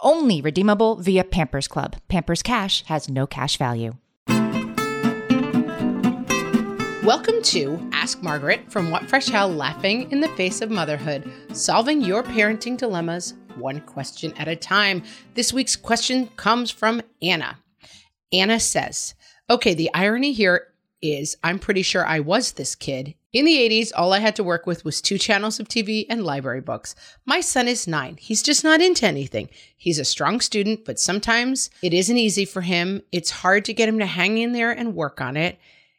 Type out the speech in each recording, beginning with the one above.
Only redeemable via Pampers Club. Pampers Cash has no cash value. Welcome to Ask Margaret from What Fresh Hell Laughing in the Face of Motherhood, solving your parenting dilemmas one question at a time. This week's question comes from Anna. Anna says, Okay, the irony here is I'm pretty sure I was this kid. In the 80s, all I had to work with was two channels of TV and library books. My son is nine. He's just not into anything. He's a strong student, but sometimes it isn't easy for him. It's hard to get him to hang in there and work on it.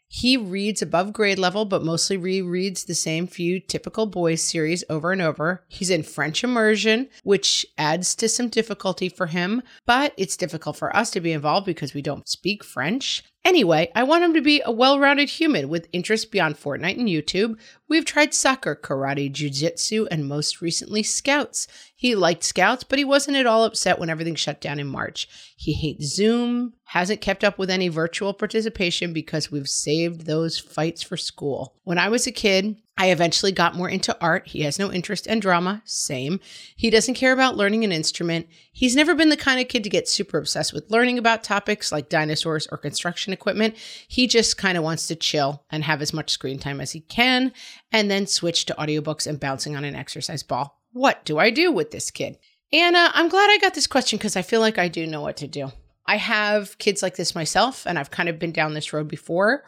He reads above grade level, but mostly rereads the same few typical boys series over and over. He's in French immersion, which adds to some difficulty for him, but it's difficult for us to be involved because we don't speak French. Anyway, I want him to be a well rounded human with interests beyond Fortnite and YouTube. We've tried soccer, karate, jujitsu, and most recently, scouts. He liked scouts, but he wasn't at all upset when everything shut down in March. He hates Zoom, hasn't kept up with any virtual participation because we've saved those fights for school. When I was a kid, I eventually got more into art. He has no interest in drama. Same. He doesn't care about learning an instrument. He's never been the kind of kid to get super obsessed with learning about topics like dinosaurs or construction equipment. He just kind of wants to chill and have as much screen time as he can and then switch to audiobooks and bouncing on an exercise ball. What do I do with this kid? Anna, I'm glad I got this question because I feel like I do know what to do. I have kids like this myself, and I've kind of been down this road before.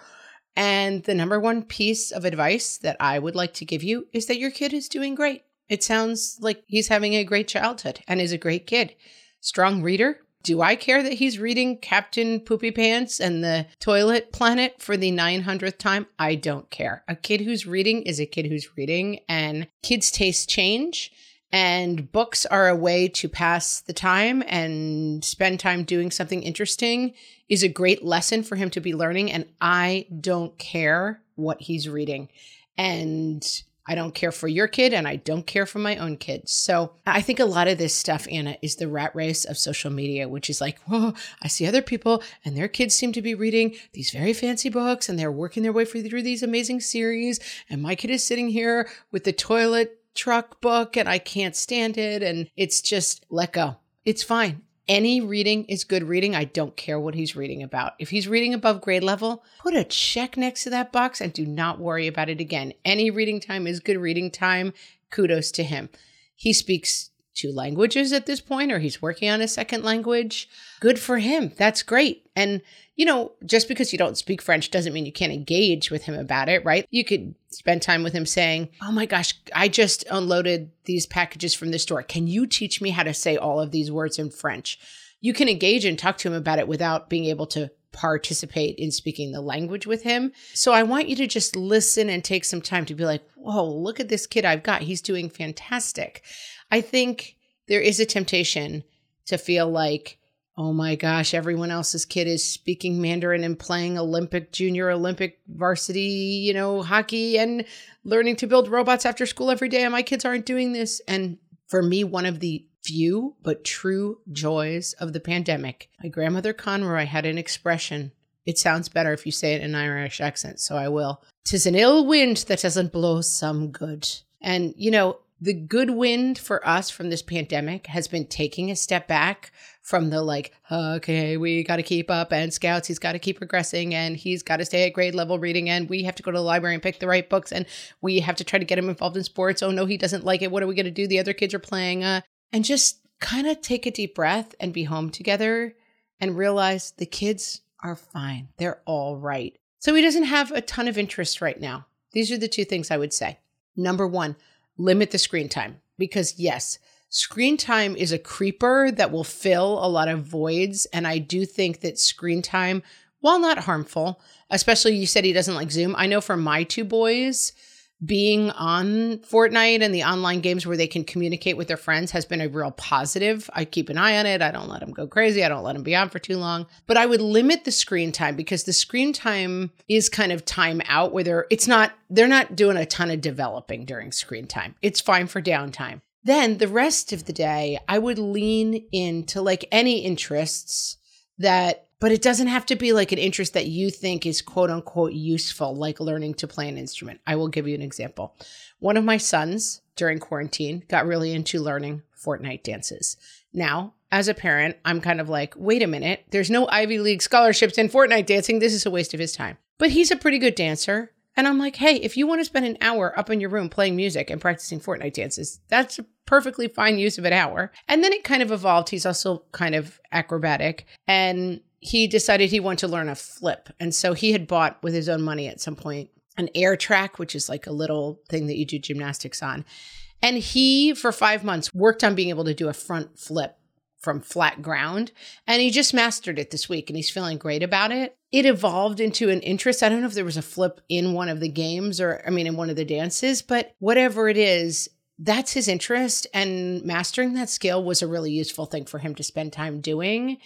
And the number one piece of advice that I would like to give you is that your kid is doing great. It sounds like he's having a great childhood and is a great kid. Strong reader. Do I care that he's reading Captain Poopy Pants and the Toilet Planet for the 900th time? I don't care. A kid who's reading is a kid who's reading, and kids' tastes change. And books are a way to pass the time and spend time doing something interesting is a great lesson for him to be learning. And I don't care what he's reading. And I don't care for your kid and I don't care for my own kids. So I think a lot of this stuff, Anna, is the rat race of social media, which is like, whoa, I see other people and their kids seem to be reading these very fancy books and they're working their way through these amazing series. And my kid is sitting here with the toilet truck book and I can't stand it. And it's just let go. It's fine. Any reading is good reading. I don't care what he's reading about. If he's reading above grade level, put a check next to that box and do not worry about it again. Any reading time is good reading time. Kudos to him. He speaks two languages at this point, or he's working on a second language. Good for him. That's great. And, you know, just because you don't speak French doesn't mean you can't engage with him about it, right? You could spend time with him saying, Oh my gosh, I just unloaded these packages from the store. Can you teach me how to say all of these words in French? You can engage and talk to him about it without being able to participate in speaking the language with him. So I want you to just listen and take some time to be like, whoa, look at this kid I've got. He's doing fantastic. I think there is a temptation to feel like, oh my gosh, everyone else's kid is speaking Mandarin and playing Olympic, junior Olympic varsity, you know, hockey and learning to build robots after school every day. And my kids aren't doing this. And for me, one of the few but true joys of the pandemic, my grandmother Conroy had an expression. It sounds better if you say it in an Irish accent, so I will. Tis an ill wind that doesn't blow some good. And, you know, the good wind for us from this pandemic has been taking a step back from the like, okay, we got to keep up, and scouts, he's got to keep progressing, and he's got to stay at grade level reading, and we have to go to the library and pick the right books, and we have to try to get him involved in sports. Oh no, he doesn't like it. What are we going to do? The other kids are playing, uh, and just kind of take a deep breath and be home together and realize the kids are fine. They're all right. So he doesn't have a ton of interest right now. These are the two things I would say. Number one, limit the screen time because, yes, screen time is a creeper that will fill a lot of voids. And I do think that screen time, while not harmful, especially you said he doesn't like Zoom, I know for my two boys, being on Fortnite and the online games where they can communicate with their friends has been a real positive. I keep an eye on it. I don't let them go crazy. I don't let them be on for too long. But I would limit the screen time because the screen time is kind of time out where they're it's not they're not doing a ton of developing during screen time. It's fine for downtime. Then the rest of the day, I would lean into like any interests that but it doesn't have to be like an interest that you think is quote unquote useful, like learning to play an instrument. I will give you an example. One of my sons during quarantine got really into learning Fortnite dances. Now, as a parent, I'm kind of like, wait a minute, there's no Ivy League scholarships in Fortnite dancing. This is a waste of his time. But he's a pretty good dancer. And I'm like, hey, if you want to spend an hour up in your room playing music and practicing Fortnite dances, that's a perfectly fine use of an hour. And then it kind of evolved. He's also kind of acrobatic. And he decided he wanted to learn a flip. And so he had bought with his own money at some point an air track, which is like a little thing that you do gymnastics on. And he, for five months, worked on being able to do a front flip from flat ground. And he just mastered it this week and he's feeling great about it. It evolved into an interest. I don't know if there was a flip in one of the games or, I mean, in one of the dances, but whatever it is, that's his interest and mastering that skill was a really useful thing for him to spend time doing.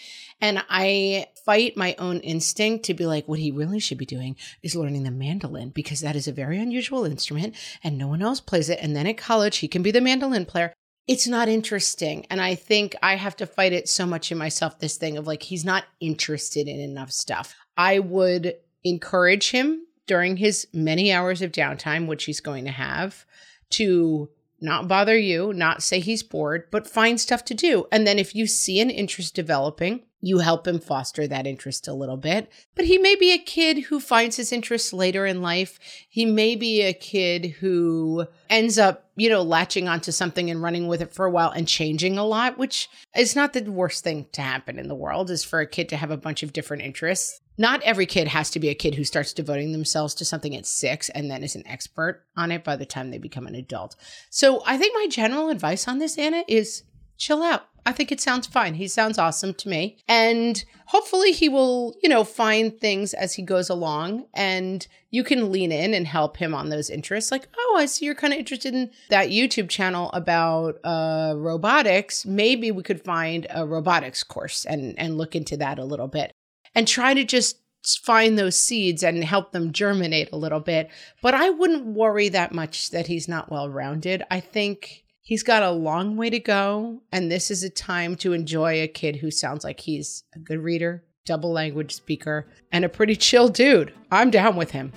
And i fight my own instinct to be like what he really should be doing is learning the mandolin because that is a very unusual instrument and no one else plays it. And then at college he can be the mandolin player. It's not interesting. And i think i have to fight it so much in myself this thing of like he's not interested in enough stuff. I would encourage him during his many hours of downtime which he's going to have to not bother you, not say he's bored, but find stuff to do. And then if you see an interest developing, you help him foster that interest a little bit. But he may be a kid who finds his interests later in life. He may be a kid who ends up, you know, latching onto something and running with it for a while and changing a lot, which is not the worst thing to happen in the world, is for a kid to have a bunch of different interests. Not every kid has to be a kid who starts devoting themselves to something at six and then is an expert on it by the time they become an adult. So I think my general advice on this, Anna, is chill out I think it sounds fine. He sounds awesome to me. And hopefully he will, you know, find things as he goes along and you can lean in and help him on those interests. Like, oh, I see you're kind of interested in that YouTube channel about uh, robotics. Maybe we could find a robotics course and, and look into that a little bit and try to just find those seeds and help them germinate a little bit. But I wouldn't worry that much that he's not well rounded. I think He's got a long way to go, and this is a time to enjoy a kid who sounds like he's a good reader, double language speaker, and a pretty chill dude. I'm down with him.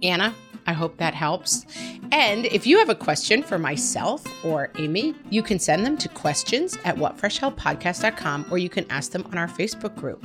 Anna, I hope that helps. And if you have a question for myself or Amy, you can send them to questions at whatfreshhellpodcast.com or you can ask them on our Facebook group.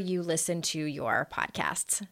you listen to your podcasts.